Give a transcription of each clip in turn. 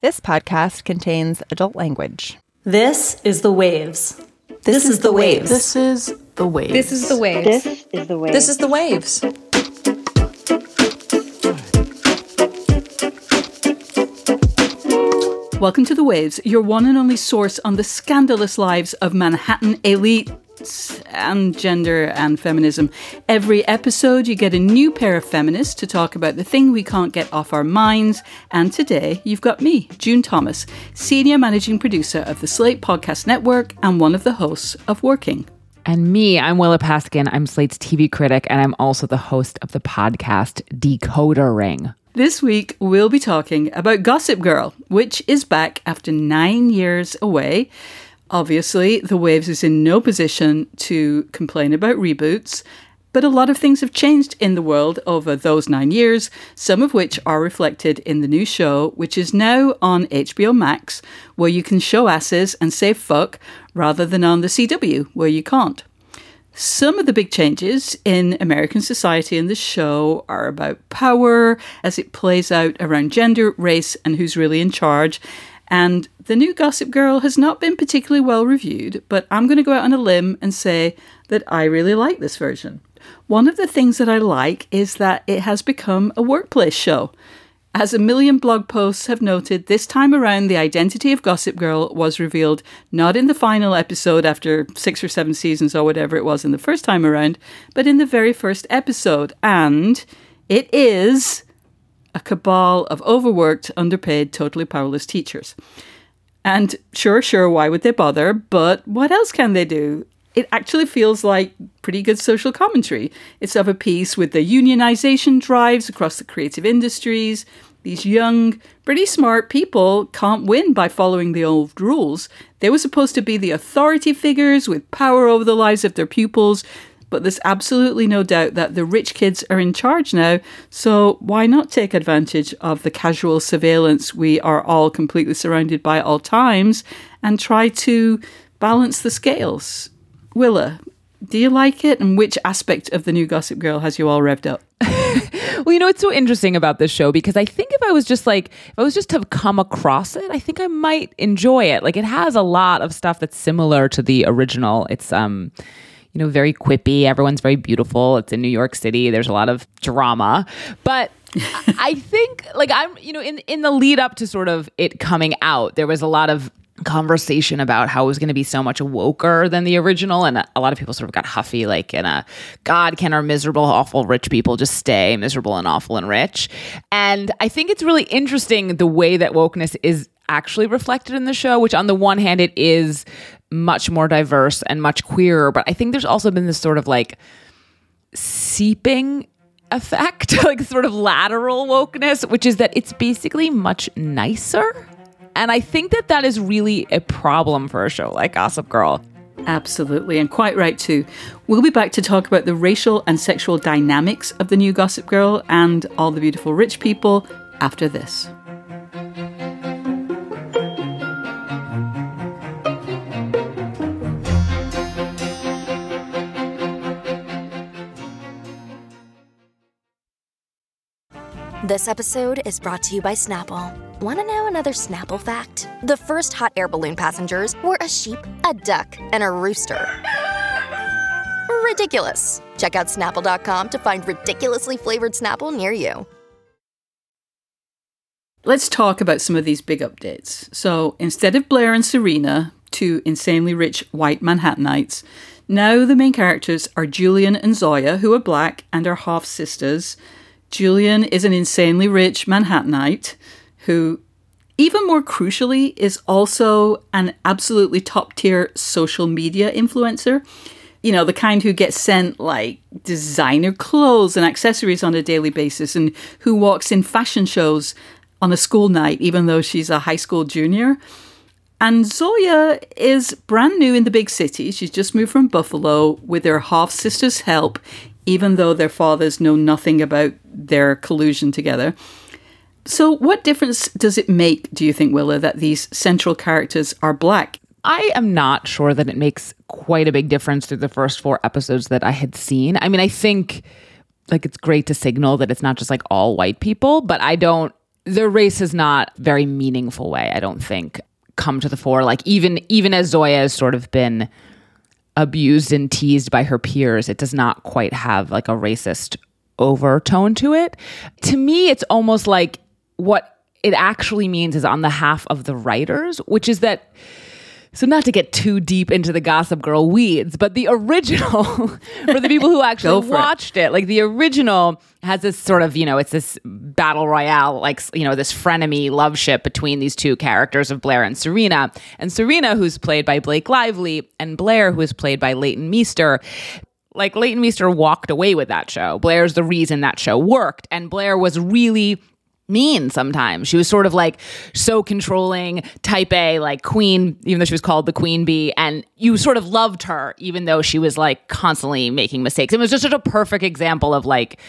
This podcast contains adult language. This is the waves. This, is the waves. This is the waves. This is the waves. This is the way. This is the waves. Welcome to The Waves, your one and only source on the scandalous lives of Manhattan elites and gender and feminism. Every episode, you get a new pair of feminists to talk about the thing we can't get off our minds. And today, you've got me, June Thomas, senior managing producer of the Slate Podcast Network and one of the hosts of Working. And me, I'm Willa Paskin. I'm Slate's TV critic, and I'm also the host of the podcast Decoder Ring. This week, we'll be talking about Gossip Girl, which is back after nine years away. Obviously, The Waves is in no position to complain about reboots, but a lot of things have changed in the world over those nine years, some of which are reflected in the new show, which is now on HBO Max, where you can show asses and say fuck rather than on the CW, where you can't. Some of the big changes in American society in the show are about power as it plays out around gender, race, and who's really in charge. And the new Gossip Girl has not been particularly well reviewed, but I'm going to go out on a limb and say that I really like this version. One of the things that I like is that it has become a workplace show. As a million blog posts have noted, this time around the identity of Gossip Girl was revealed not in the final episode after six or seven seasons or whatever it was in the first time around, but in the very first episode. And it is a cabal of overworked, underpaid, totally powerless teachers. And sure, sure, why would they bother? But what else can they do? It actually feels like pretty good social commentary. It's of a piece with the unionization drives across the creative industries. These young, pretty smart people can't win by following the old rules. They were supposed to be the authority figures with power over the lives of their pupils, but there's absolutely no doubt that the rich kids are in charge now. So why not take advantage of the casual surveillance we are all completely surrounded by at all times and try to balance the scales? Willa, do you like it? And which aspect of the new Gossip Girl has you all revved up? Well, you know, it's so interesting about this show because I think if I was just like, if I was just to come across it, I think I might enjoy it. Like, it has a lot of stuff that's similar to the original. It's, um, you know, very quippy. Everyone's very beautiful. It's in New York City. There's a lot of drama. But I think, like, I'm, you know, in, in the lead up to sort of it coming out, there was a lot of conversation about how it was going to be so much woker than the original and a lot of people sort of got huffy like in a god can our miserable awful rich people just stay miserable and awful and rich and i think it's really interesting the way that wokeness is actually reflected in the show which on the one hand it is much more diverse and much queerer but i think there's also been this sort of like seeping effect like sort of lateral wokeness which is that it's basically much nicer and I think that that is really a problem for a show like Gossip Girl. Absolutely, and quite right too. We'll be back to talk about the racial and sexual dynamics of the new Gossip Girl and all the beautiful rich people after this. This episode is brought to you by Snapple. Want to know another Snapple fact? The first hot air balloon passengers were a sheep, a duck, and a rooster. Ridiculous. Check out snapple.com to find ridiculously flavored Snapple near you. Let's talk about some of these big updates. So instead of Blair and Serena, two insanely rich white Manhattanites, now the main characters are Julien and Zoya, who are black and are half sisters. Julien is an insanely rich Manhattanite who, even more crucially, is also an absolutely top tier social media influencer. You know, the kind who gets sent like designer clothes and accessories on a daily basis and who walks in fashion shows on a school night, even though she's a high school junior. And Zoya is brand new in the big city. She's just moved from Buffalo with her half sister's help, even though their fathers know nothing about their collusion together. So, what difference does it make, do you think, Willa, that these central characters are black? I am not sure that it makes quite a big difference through the first four episodes that I had seen. I mean, I think like it's great to signal that it's not just like all white people, but I don't their race is not very meaningful way, I don't think, come to the fore. Like even even as Zoya has sort of been abused and teased by her peers, it does not quite have like a racist overtone to it. To me, it's almost like what it actually means is on the half of the writers, which is that so not to get too deep into the Gossip Girl weeds, but the original for the people who actually watched it. like the original has this sort of you know it's this battle royale, like you know this frenemy love ship between these two characters of Blair and Serena, and Serena who's played by Blake Lively, and Blair who is played by Leighton Meester like Leighton Meester walked away with that show. Blair's the reason that show worked. And Blair was really mean sometimes. She was sort of like so controlling, type A, like queen, even though she was called the queen bee. And you sort of loved her, even though she was like constantly making mistakes. It was just such a perfect example of like,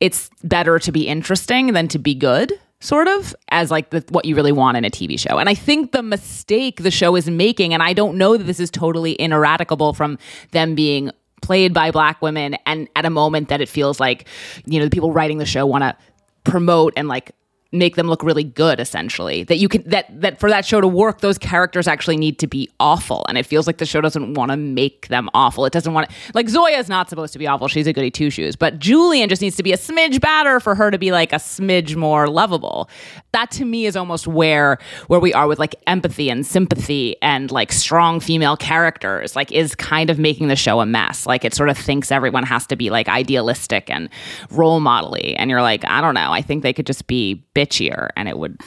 it's better to be interesting than to be good sort of as like the, what you really want in a TV show. And I think the mistake the show is making, and I don't know that this is totally ineradicable from them being played by black women and at a moment that it feels like, you know, the people writing the show want to promote and like make them look really good essentially that you can that that for that show to work those characters actually need to be awful. And it feels like the show doesn't want to make them awful. It doesn't want to like zoya's not supposed to be awful. She's a goody two shoes. But julien just needs to be a smidge badder for her to be like a smidge more lovable. That to me is almost where where we are with like empathy and sympathy and like strong female characters like is kind of making the show a mess. Like it sort of thinks everyone has to be like idealistic and role modely. And you're like i don't know. I think they could just be bitchier and it would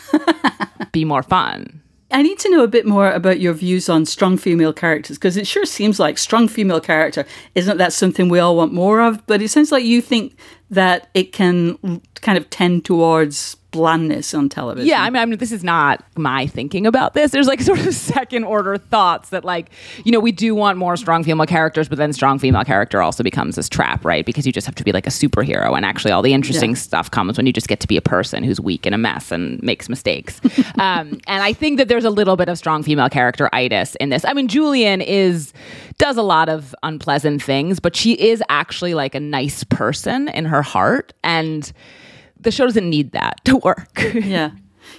be more fun. I need to know a bit more about your views on strong female characters because it sure seems like strong female character isn't that something we all want more of? But it sounds like you think that it can kind of tend towards blandness on television. Yeah, I mean, I mean, this is not my thinking about this. There's like sort of second order thoughts that, like, you know, we do want more strong female characters, but then strong female character also becomes this trap, right? Because you just have to be like a superhero, and actually, all the interesting Yeah. stuff comes when you just get to be a person who's weak and a mess and makes mistakes. um, and I think that there's a little bit of strong female character itis in this. I mean, Julien is does a lot of unpleasant things, but she is actually like a nice person in her heart, and the show doesn't need that to work. Yeah.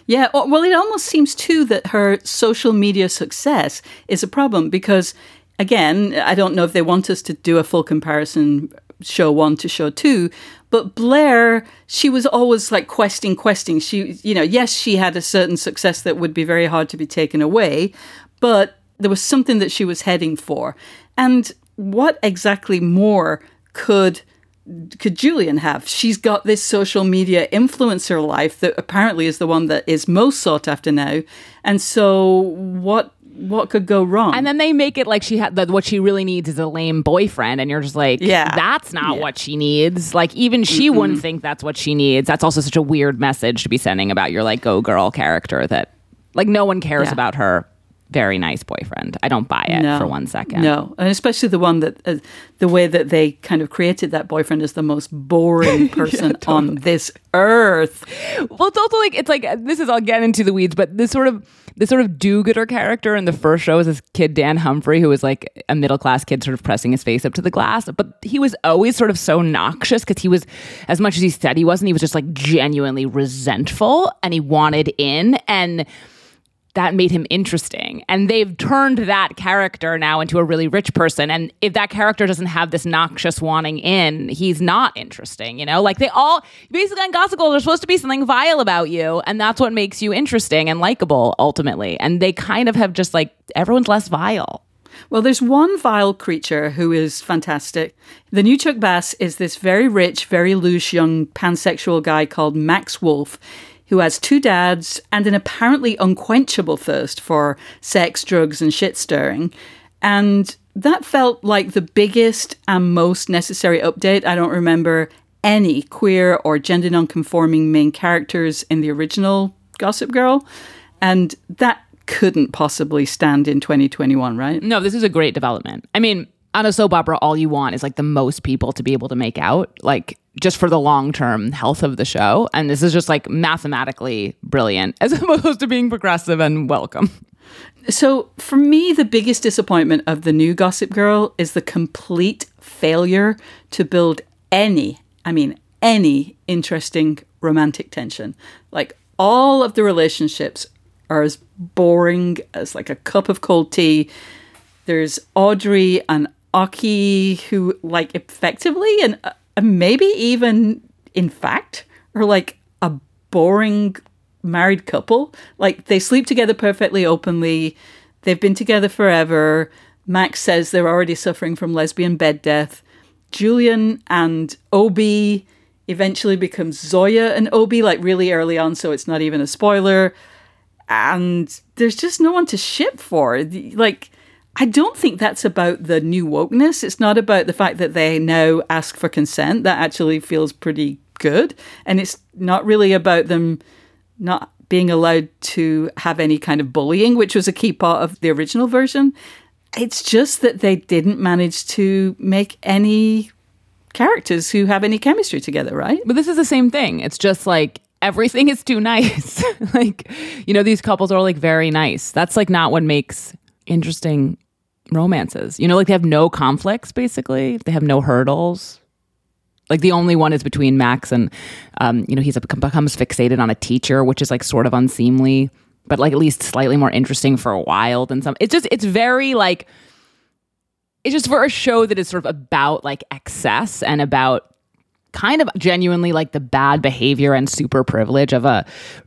Yeah. Well, it almost seems too that her social media success is a problem because, again, I don't know if they want us to do a full comparison, show one to show two, but Blair, she was always like questing, questing. She, you know, yes, she had a certain success that would be very hard to be taken away, but there was something that she was heading for. And what exactly more could could Julien have? She's got this social media influencer life that apparently is the one that is most sought after now. And so what what could go wrong? And then they make it like she had that what she really needs is a lame boyfriend, and you're just like, Yeah. that's not Yeah. what she needs. Like even she wouldn't think that's what she needs. That's also such a weird message to be sending about your like go girl character that like no one cares Yeah. about her very nice boyfriend. I don't buy it for one second. No, and especially the one that uh, the way that they kind of created that boyfriend is the most boring person on this earth. Well, it's also like it's like this is I'll get into the weeds, but this sort of this sort of do-gooder character in the first show is this kid Dan Humphrey who was like a middle class kid, sort of pressing his face up to the glass. But he was always sort of so noxious because he was, as much as he said he wasn't, he was just like genuinely resentful and he wanted in and that made him interesting. And they've turned that character now into a really rich person. And if that character doesn't have this noxious wanting in, he's not interesting, you know? Like they all basically on Gossip Girl, there's supposed to be something vile about you, and that's what makes you interesting and likable ultimately. And they kind of have just like everyone's less vile. Well, there's one vile creature who is fantastic. The new Chuck Bass is this very rich, very loose young pansexual guy called Max Wolf, who has two dads and an apparently unquenchable thirst for sex, drugs, and shit stirring. And that felt like the biggest and most necessary update. I don't remember any queer or gender nonconforming main characters in the original Gossip Girl. And that couldn't possibly stand in 2021, right? No, this is a great development. I mean, on a soap opera, all you want is like the most people to be able to make out, like just for the long term health of the show. And this is just like mathematically brilliant as opposed to being progressive and welcome. So, for me, the biggest disappointment of the new Gossip Girl is the complete failure to build any, I mean, any interesting romantic tension. Like, all of the relationships are as boring as like a cup of cold tea. There's Audrey and Aki, who like effectively and uh, uh, maybe even in fact are like a boring married couple. Like they sleep together perfectly openly. They've been together forever. Max says they're already suffering from lesbian bed death. Julien and Obie eventually becomes Zoya and Obie, like really early on, so it's not even a spoiler. And there's just no one to ship for. Like, I don't think that's about the new wokeness. It's not about the fact that they now ask for consent. That actually feels pretty good. And it's not really about them not being allowed to have any kind of bullying, which was a key part of the original version. It's just that they didn't manage to make any characters who have any chemistry together, right? But this is the same thing. It's just like everything is too nice. like, you know, these couples are like very nice. That's like not what makes interesting romances. You know, like they have no conflicts basically. They have no hurdles. Like the only one is between Max and, um, you know, he's becomes fixated on a teacher, which is like sort of unseemly but like at least slightly more interesting for a while than some. It's just it's very like it's just for a show that is sort of about like excess and about kind of genuinely like the bad behavior and super privilege of a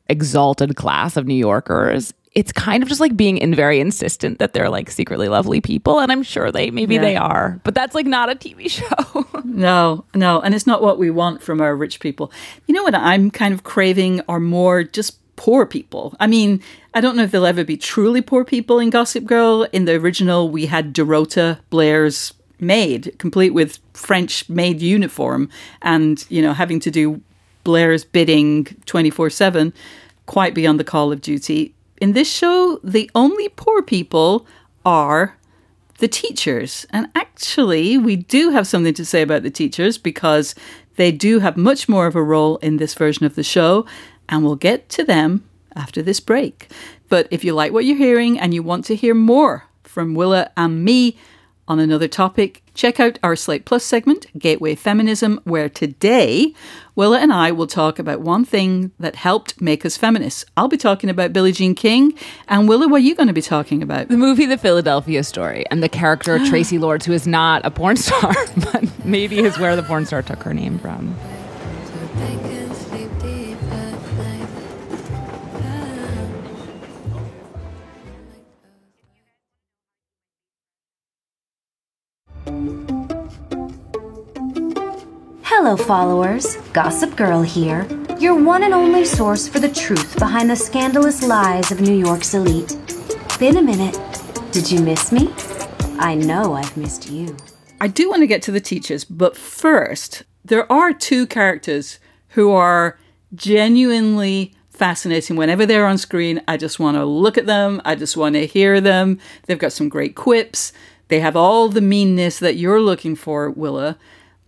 exalted class of New Yorkers. It's kind of just like being in very insistent that they're like secretly lovely people, and I'm sure they maybe yeah. they are, but that's like not a TV show. no, no, and it's not what we want from our rich people. You know what I'm kind of craving are more just poor people. I mean, I don't know if they'll ever be truly poor people in Gossip Girl. In the original, we had Dorota, Blair's maid, complete with French maid uniform, and, you know, having to do Blair's bidding 24 7, quite beyond the call of duty. In this show, the only poor people are the teachers. And actually, we do have something to say about the teachers because they do have much more of a role in this version of the show and we'll get to them after this break. But if you like what you're hearing and you want to hear more from Willa and me on another topic, check out our Slate Plus segment, Gateway Feminism, where today Willa and I will talk about one thing that helped make us feminists. I'll be talking about Billie Jean King. And Willa, what are you going to be talking about? The movie The Philadelphia Story and the character Tracy Lords, who is not a porn star, but maybe is where the porn star took her name from. Hello, followers. Gossip Girl here, your one and only source for the truth behind the scandalous lies of New York's elite. Been a minute. Did you miss me? I know I've missed you. I do want to get to the teachers, but first, there are two characters who are genuinely fascinating. Whenever they're on screen, I just want to look at them, I just want to hear them. They've got some great quips. They have all the meanness that you're looking for, Willa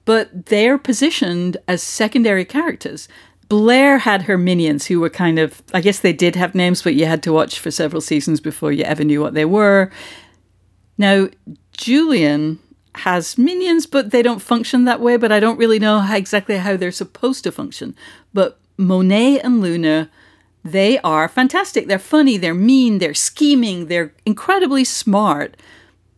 but they're positioned as secondary characters. Blair had her minions who were kind of, I guess they did have names, but you had to watch for several seasons before you ever knew what they were. Now, Julien has minions, but they don't function that way, but I don't really know how, exactly how they're supposed to function. But Monet and Luna, they are fantastic. They're funny, they're mean, they're scheming, they're incredibly smart.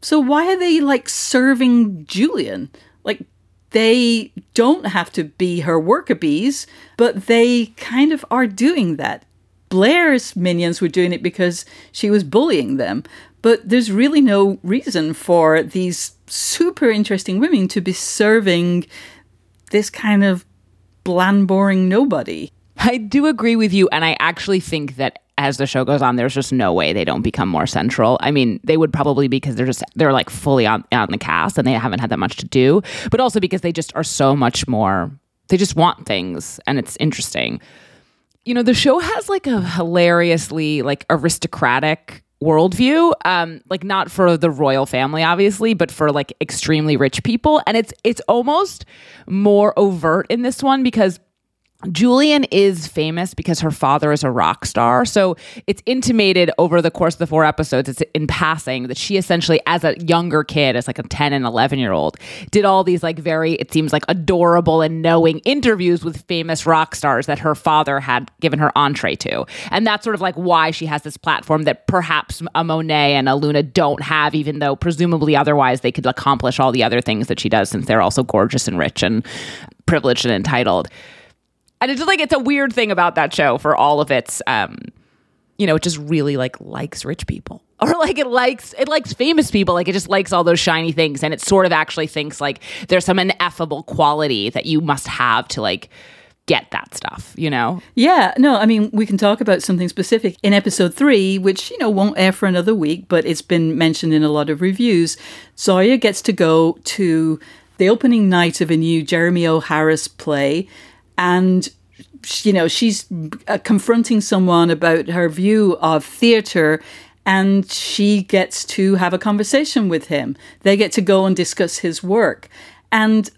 So why are they like serving Julien? Like, they don't have to be her worker bees, but they kind of are doing that. Blair's minions were doing it because she was bullying them, but there's really no reason for these super interesting women to be serving this kind of bland, boring nobody. I do agree with you, and I actually think that as the show goes on, there's just no way they don't become more central. I mean, they would probably be because they're just they're like fully on on the cast and they haven't had that much to do, but also because they just are so much more. They just want things, and it's interesting. You know, the show has like a hilariously like aristocratic worldview um like not for the royal family obviously but for like extremely rich people and it's it's almost more overt in this one because Julien is famous because her father is a rock star. So it's intimated over the course of the four episodes, it's in passing that she essentially, as a younger kid, as like a 10 and 11 year old, did all these like very, it seems like adorable and knowing interviews with famous rock stars that her father had given her entree to. And that's sort of like why she has this platform that perhaps a Monet and a Luna don't have, even though presumably otherwise they could accomplish all the other things that she does since they're also gorgeous and rich and privileged and entitled and it's just like it's a weird thing about that show for all of its um you know it just really like likes rich people or like it likes it likes famous people like it just likes all those shiny things and it sort of actually thinks like there's some ineffable quality that you must have to like get that stuff you know Yeah, no, I mean, we can talk about something specific in episode three, which, you know, won't air for another week, but it's been mentioned in a lot of reviews. Zoya gets to go to the opening night of a new Jeremy O. Harris play, and, you know, she's uh, confronting someone about her view of theatre. And she gets to have a conversation with him. They get to go and discuss his work. And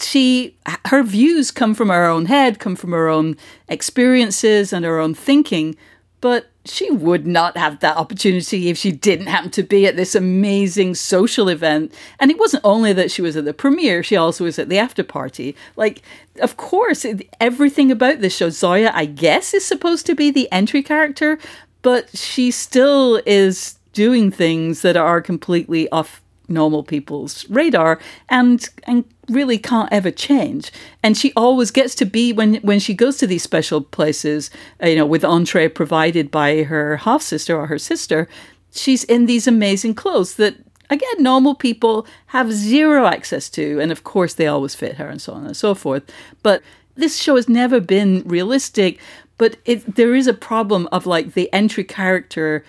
she her views come from her own head come from her own experiences and her own thinking but she would not have that opportunity if she didn't happen to be at this amazing social event. And it wasn't only that she was at the premiere she also was at the after party. Like of course everything about this show zoya i guess is supposed to be the entry character but she still is doing things that are completely off normal people's radar and and really can't ever change. And she always gets to be when when she goes to these special places uh, you know with entree provided by her half sister or her sister she's in these amazing clothes that again normal people have zero access to and of course they always fit her and so on and so forth. But this show has never been realistic but it there is a problem of like the entry character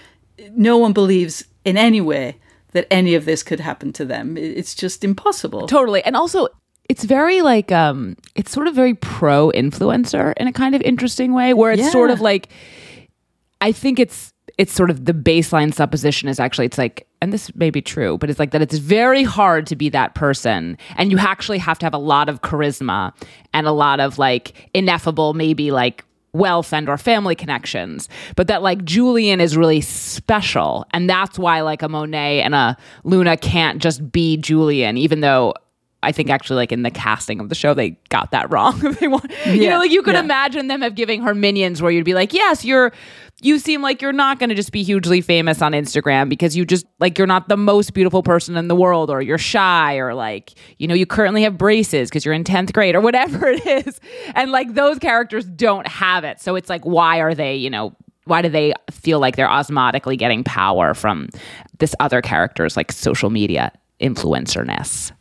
no one believes in any way that any of this could happen to them. It's just impossible. totally and also it's very like um it's sort of very pro influencer in a kind of interesting way where it's sort of like i think it's it's sort of the baseline supposition is actually it's like and this may be true but it's like that it's very hard to be that person and you actually have to have a lot of charisma and a lot of like ineffable maybe like wealth and or family connections but that like julien is really special and that's why like a monet and a luna can't just be julien even though I think actually, like in the casting of the show, they got that wrong. they want, you know, like you could yeah. imagine them of giving her minions, where you'd be like, yes, you're, you seem like you're not going to just be hugely famous on Instagram because you just like you're not the most beautiful person in the world, or you're shy, or like you know you currently have braces because you're in tenth grade, or whatever it is, and like those characters don't have it. So it's like, why are they, you know? Why do they feel like they're osmotically getting power from this other character's like social media influencer-ness?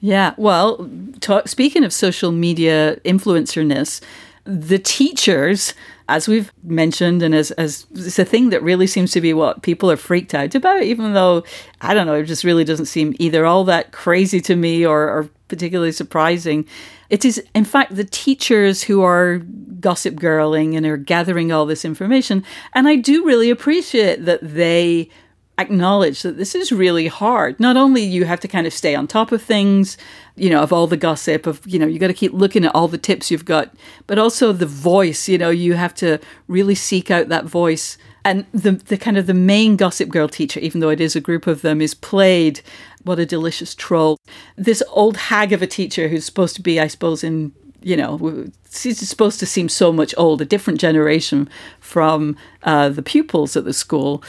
Yeah. Well, talk, speaking of social media influencerness, the teachers, as we've mentioned, and as, as it's a thing that really seems to be what people are freaked out about, even though, I don't know, it just really doesn't seem either all that crazy to me or, or particularly surprising. It is, in fact, the teachers who are gossip girling and are gathering all this information. And I do really appreciate that they acknowledge that this is really hard. Not only you have to kind of stay on top of things, you know, of all the gossip, of, you know, you got to keep looking at all the tips you've got, but also the voice, you know, you have to really seek out that voice. And the, the kind of the main gossip girl teacher, even though it is a group of them, is played, what a delicious troll. This old hag of a teacher who's supposed to be, I suppose, in you know, she's supposed to seem so much old, a different generation from uh, the pupils at the school,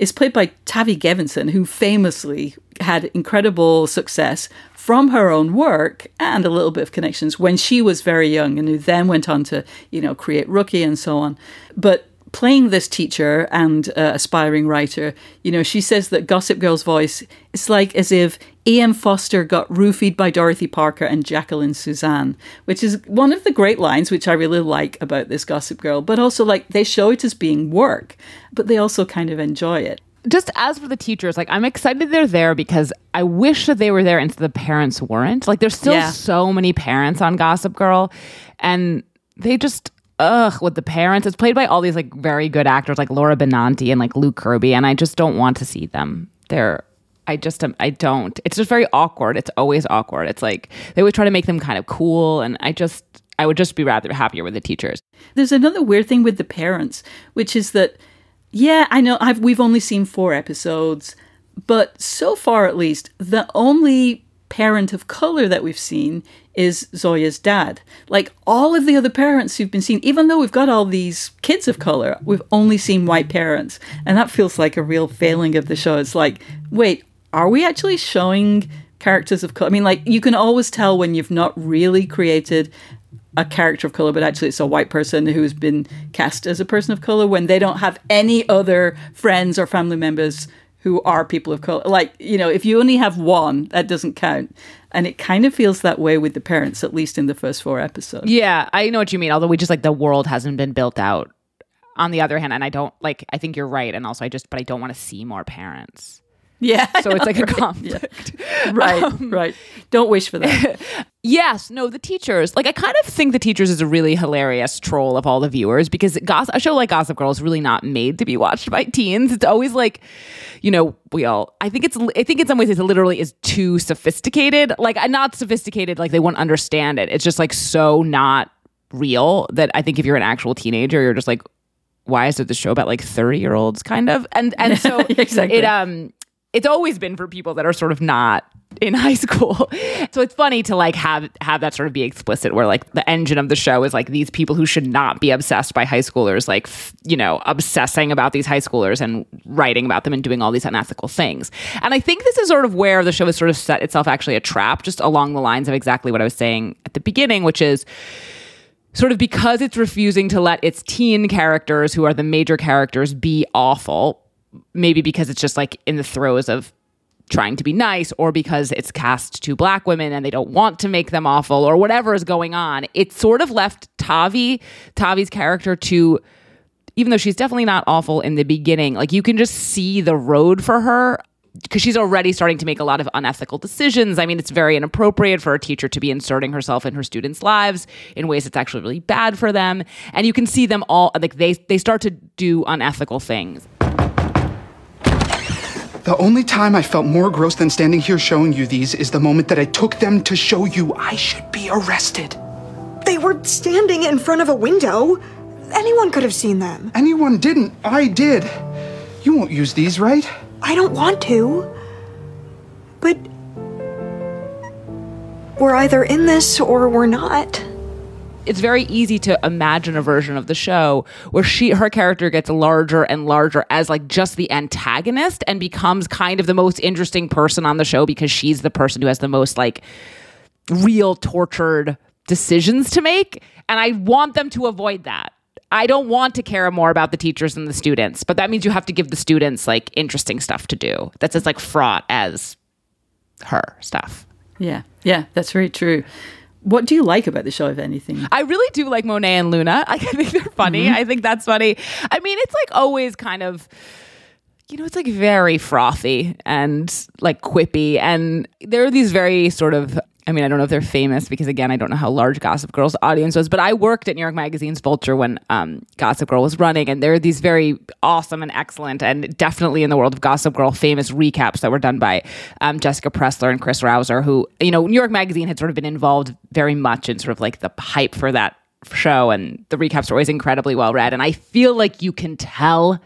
is played by Tavi Gevinson, who famously had incredible success from her own work and a little bit of connections when she was very young and who then went on to, you know, create Rookie and so on. But playing this teacher and uh, aspiring writer, you know, she says that Gossip Girl's voice is like as if E.M. Forster got roofied by Dorothy Parker and Jacqueline Susann, which is one of the great lines which I really like about this Gossip Girl. But also, like, they show it as being work, but they also kind of enjoy it. just as for the teachers, like I'm excited they're there because I wish that they were there and the parents weren't. Like there's still Yeah. so many parents on Gossip Girl, and they just ugh with the parents. It's played by all these like very good actors like Laura Benanti and like Luke Kirby, and I just don't want to see them. They're I just am, I don't. It's just very awkward. It's always awkward. It's like they always try to make them kind of cool, and I just I would just be rather happier with the teachers. There's another weird thing with the parents, which is that, yeah, I know I've, we've only seen four episodes, but so far at least, the only parent of color that we've seen is Zoya's dad. Like all of the other parents who've been seen, even though we've got all these kids of color, we've only seen white parents. And that feels like a real failing of the show. It's like, wait, are we actually showing characters of color? I mean, like, you can always tell when you've not really created a character of color, but actually it's a white person who's been cast as a person of color when they don't have any other friends or family members who are people of color. Like, you know, if you only have one, that doesn't count. And it kind of feels that way with the parents, at least in the first four episodes. Yeah, I know what you mean. Although we just like the world hasn't been built out. On the other hand, and I don't like, I think you're right. And also, I just, but I don't want to see more parents. Yeah. So it's like a conflict. Right, um, right. Don't wish for that. yes, no, the teachers. Like I kind of think the teachers is a really hilarious troll of all the viewers because gossip, a show like Gossip Girl is really not made to be watched by teens. It's always like, you know, we all. I think it's. I think in some ways it literally is too sophisticated. Like not sophisticated. Like they won't understand it. It's just like so not real that I think if you're an actual teenager, you're just like, why is it the show about like 30 year olds kind of and and so exactly. it um it's always been for people that are sort of not in high school. So it's funny to like have have that sort of be explicit where like the engine of the show is like these people who should not be obsessed by high schoolers like f- you know obsessing about these high schoolers and writing about them and doing all these unethical things. And I think this is sort of where the show has sort of set itself actually a trap just along the lines of exactly what I was saying at the beginning which is sort of because it's refusing to let its teen characters who are the major characters be awful maybe because it's just like in the throes of trying to be nice or because it's cast to black women and they don't want to make them awful or whatever is going on it sort of left tavi tavi's character to even though she's definitely not awful in the beginning like you can just see the road for her because she's already starting to make a lot of unethical decisions. I mean, it's very inappropriate for a teacher to be inserting herself in her students' lives in ways that's actually really bad for them. And you can see them all like they they start to do unethical things. The only time I felt more gross than standing here showing you these is the moment that I took them to show you I should be arrested. They were standing in front of a window. Anyone could have seen them. Anyone didn't. I did. You won't use these, right? I don't want to. But we're either in this or we're not it's very easy to imagine a version of the show where she her character gets larger and larger as like just the antagonist and becomes kind of the most interesting person on the show because she's the person who has the most like real tortured decisions to make and I want them to avoid that. I don't want to care more about the teachers and the students, but that means you have to give the students like interesting stuff to do. That's as like fraught as her stuff. Yeah. Yeah, that's very true. What do you like about the show, if anything? I really do like Monet and Luna. I think they're funny. Mm-hmm. I think that's funny. I mean, it's like always kind of you know, it's like very frothy and like quippy. And there are these very sort of I mean, I don't know if they're famous because again, I don't know how large Gossip Girl's audience was, but I worked at New York Magazine's Vulture when um, Gossip Girl was running, and there are these very awesome and excellent, and definitely in the world of Gossip Girl, famous recaps that were done by um, Jessica Pressler and Chris Rovzar, who you know, New York Magazine had sort of been involved very much in sort of like the hype for that show, and the recaps are always incredibly well read, and I feel like you can tell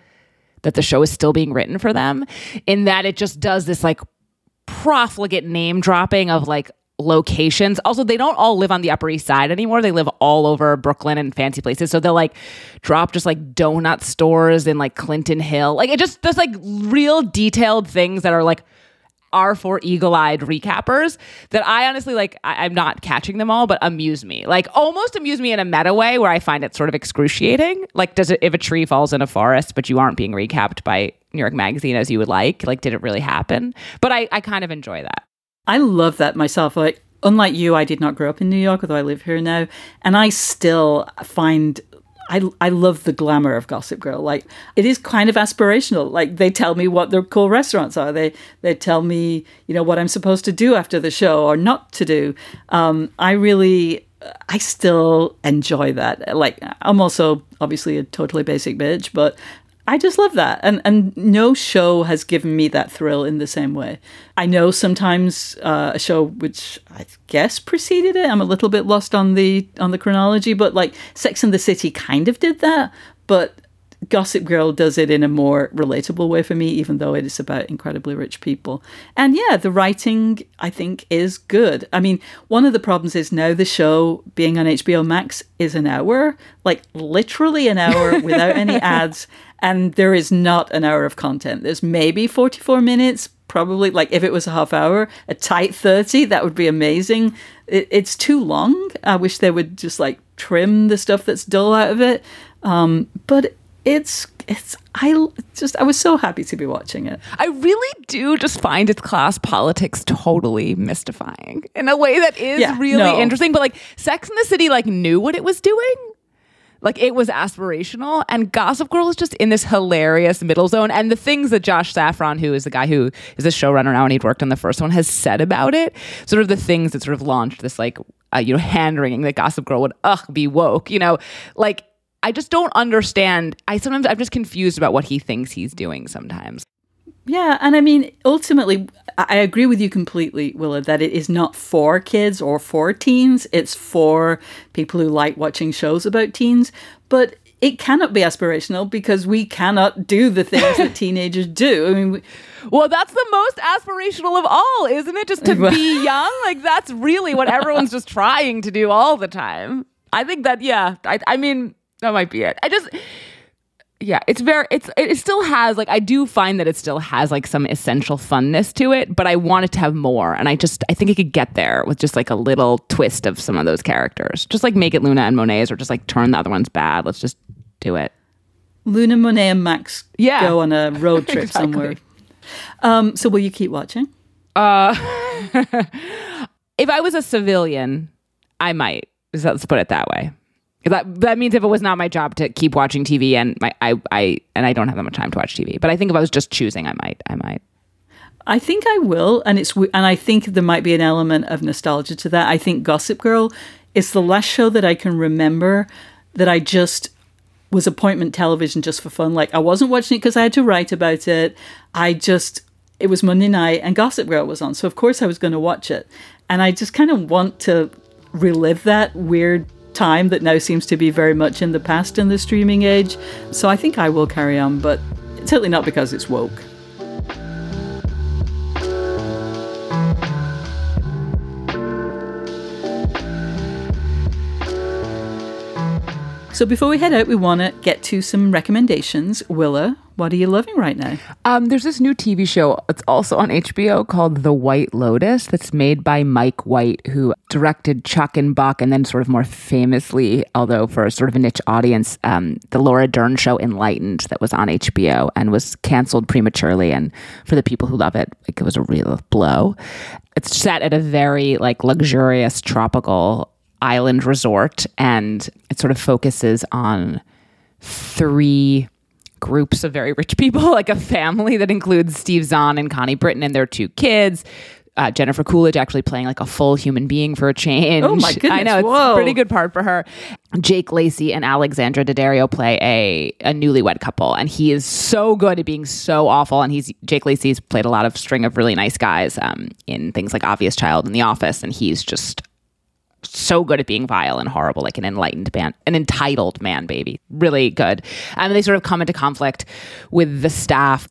that the show is still being written for them in that it just does this like profligate name dropping of like locations. Also, they don't all live on the Upper East Side anymore. They live all over Brooklyn and fancy places. So they'll like drop just like donut stores in like Clinton Hill. Like it just there's like real detailed things that are like are for eagle-eyed recappers that I honestly like I, am not catching them all, but amuse me. Like almost amuse me in a meta way where I find it sort of excruciating. Like does it if a tree falls in a forest, but you aren't being recapped by New York Magazine as you would like? Like, did it really happen? But I, I kind of enjoy that. I love that myself. Like, unlike you, I did not grow up in New York, although I live here now, and I still find I I love the glamour of Gossip Girl. Like it is kind of aspirational. Like they tell me what their cool restaurants are. They they tell me you know what I'm supposed to do after the show or not to do. Um, I really I still enjoy that. Like I'm also obviously a totally basic bitch, but I just love that. And and no show has given me that thrill in the same way. I know sometimes uh, a show which I guess preceded it. I'm a little bit lost on the on the chronology, but like Sex and the City kind of did that, but Gossip Girl does it in a more relatable way for me, even though it is about incredibly rich people. And yeah, the writing, I think, is good. I mean, one of the problems is now the show being on HBO Max is an hour, like literally an hour without any ads. And there is not an hour of content. There's maybe 44 minutes, probably like if it was a half hour, a tight 30, that would be amazing. It, it's too long. I wish they would just like trim the stuff that's dull out of it. Um, but it's it's I just I was so happy to be watching it. I really do just find its class politics totally mystifying in a way that is Yeah, really no. interesting. But like Sex in the City like knew what it was doing. Like it was aspirational, and Gossip Girl is just in this hilarious middle zone. And the things that Josh Safran, who is the guy who is a showrunner now and he'd worked on the first one, has said about it, sort of the things that sort of launched this like uh, you know hand wringing that Gossip Girl would ugh be woke, you know, like I just don't understand. I sometimes I'm just confused about what he thinks he's doing sometimes. Yeah, and I mean, ultimately, I agree with you completely, Willa, that it is not for kids or for teens. It's for people who like watching shows about teens. But it cannot be aspirational because we cannot do the things that teenagers do. I mean, we, Well, that's the most aspirational of all, isn't it? Just to be young. Like that's really what everyone's just trying to do all the time. I think that yeah. I I mean that might be it. I just yeah, it's very it's it still has like I do find that it still has like some essential funness to it, but I want it to have more and I just I think it could get there with just like a little twist of some of those characters. Just like make it Luna and Monet's or just like turn the other ones bad. Let's just do it. Luna, Monet, and Max Yeah. go on a road trip Exactly. somewhere. Um, so will you keep watching? uh if I was a civilian, I might. Let's put it that way. That that means if it was not my job to keep watching TV and my I I and I don't have that much time to watch TV. But I think if I was just choosing, I might. I might. I think I will, and it's and I think there might be an element of nostalgia to that. I think Gossip Girl is the last show that I can remember that I just was appointment television just for fun. Like I wasn't watching it because I had to write about it. I just it was Monday night and Gossip Girl was on, so of course I was going to watch it, and I just kind of want to relive that weird time that now seems to be very much in the past in the streaming age. So I think I will carry on, but certainly not because it's woke. So before we head out, we want to get to some recommendations. Willa, what are you loving right now? Um, there's this new TV show. It's also on HBO called The White Lotus. That's made by Mike White, who directed Chuck and Buck, and then sort of more famously, although for sort of a niche audience, um, the Laura Dern show Enlightened that was on HBO and was canceled prematurely. And for the people who love it, like, it was a real blow. It's set at a very like luxurious tropical island resort, and it sort of focuses on three groups of very rich people, like a family that includes Steve Zahn and Connie Britton and their two kids. Uh, Jennifer Coolidge actually playing like a full human being for a change. Oh my goodness, I know it's whoa. a pretty good part for her. Jake Lacy and Alexandra Daddario play a a newlywed couple, and he is so good at being so awful. And he's Jake Lacy's played a lot of string of really nice guys um, in things like Obvious Child and The Office, and he's just so good at being vile and horrible, like an enlightened man, an entitled man baby. Really good. And they sort of come into conflict with the staff.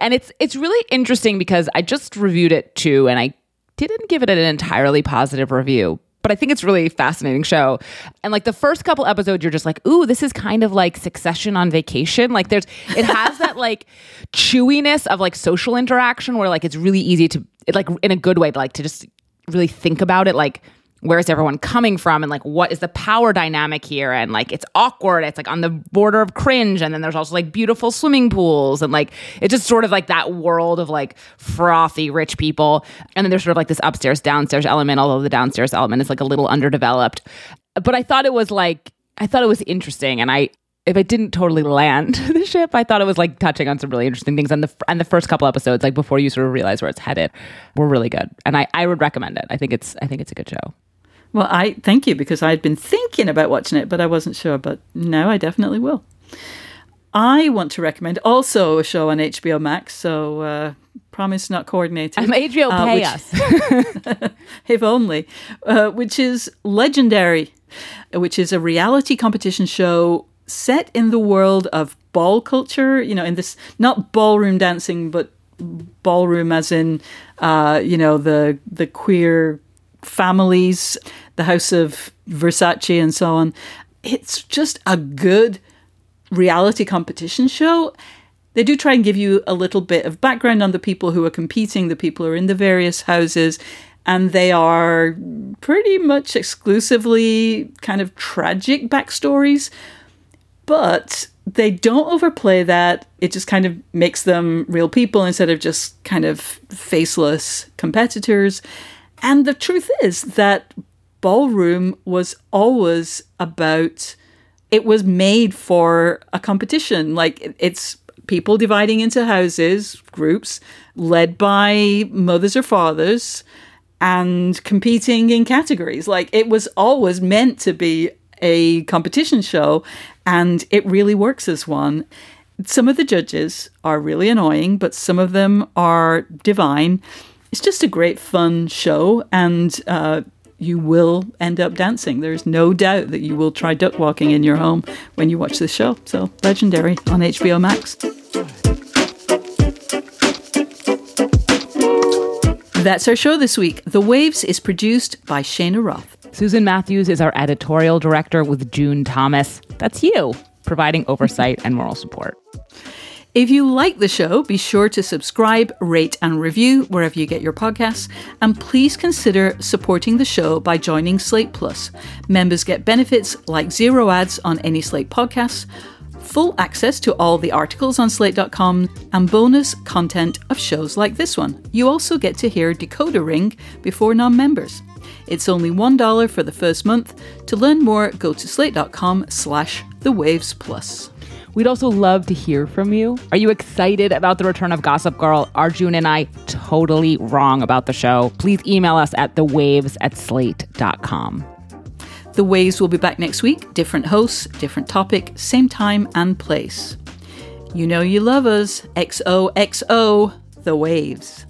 And it's it's really interesting because I just reviewed it too, and I didn't give it an entirely positive review. But I think it's really fascinating show. And like the first couple episodes, you're just like, ooh, this is kind of like succession on vacation. Like there's it has that like chewiness of like social interaction where like it's really easy to like in a good way, like to just really think about it like where's everyone coming from and like what is the power dynamic here and like it's awkward it's like on the border of cringe and then there's also like beautiful swimming pools and like it's just sort of like that world of like frothy rich people and then there's sort of like this upstairs downstairs element although the downstairs element is like a little underdeveloped but i thought it was like i thought it was interesting and i if it didn't totally land the ship, I thought it was like touching on some really interesting things. And the and the first couple episodes, like before you sort of realize where it's headed, were really good. And I, I would recommend it. I think it's I think it's a good show. Well, I thank you because I had been thinking about watching it, but I wasn't sure. But now I definitely will. I want to recommend also a show on HBO Max. So uh, promise not coordinated. Um, HBO uh, pay which- us. if only, uh, which is Legendary, which is a reality competition show set in the world of ball culture. You know, in this not ballroom dancing, but ballroom as in, uh, you know, the the queer families, the House of Versace, and so on. It's just a good reality competition show. They do try and give you a little bit of background on the people who are competing, the people who are in the various houses, and they are pretty much exclusively kind of tragic backstories. But they don't overplay that. It just kind of makes them real people instead of just kind of faceless competitors. And the truth is that ballroom was always about it was made for a competition. Like it's people dividing into houses, groups, led by mothers or fathers, and competing in categories. Like it was always meant to be a competition show, and it really works as one. Some of the judges are really annoying, but some of them are divine. It's just a great, fun show, and uh, you will end up dancing. There's no doubt that you will try duck walking in your home when you watch this show. So, legendary on HBO Max. That's our show this week. The Waves is produced by Cheyna Roth. Susan Matthews is our editorial director with June Thomas. That's you, providing oversight and moral support. If you like the show, be sure to subscribe, rate, and review wherever you get your podcasts. And please consider supporting the show by joining Slate Plus. Members get benefits like zero ads on any Slate podcasts, full access to all the articles on slate.com, and bonus content of shows like this one. You also get to hear Decoder Ring before non members. It's only $1 for the first month. To learn more, go to slate.com slash the waves plus. We'd also love to hear from you. Are you excited about the return of Gossip Girl? Are June and I totally wrong about the show? Please email us at thewaves at slate.com. The Waves will be back next week. Different hosts, different topic, same time and place. You know you love us. XOXO, The Waves.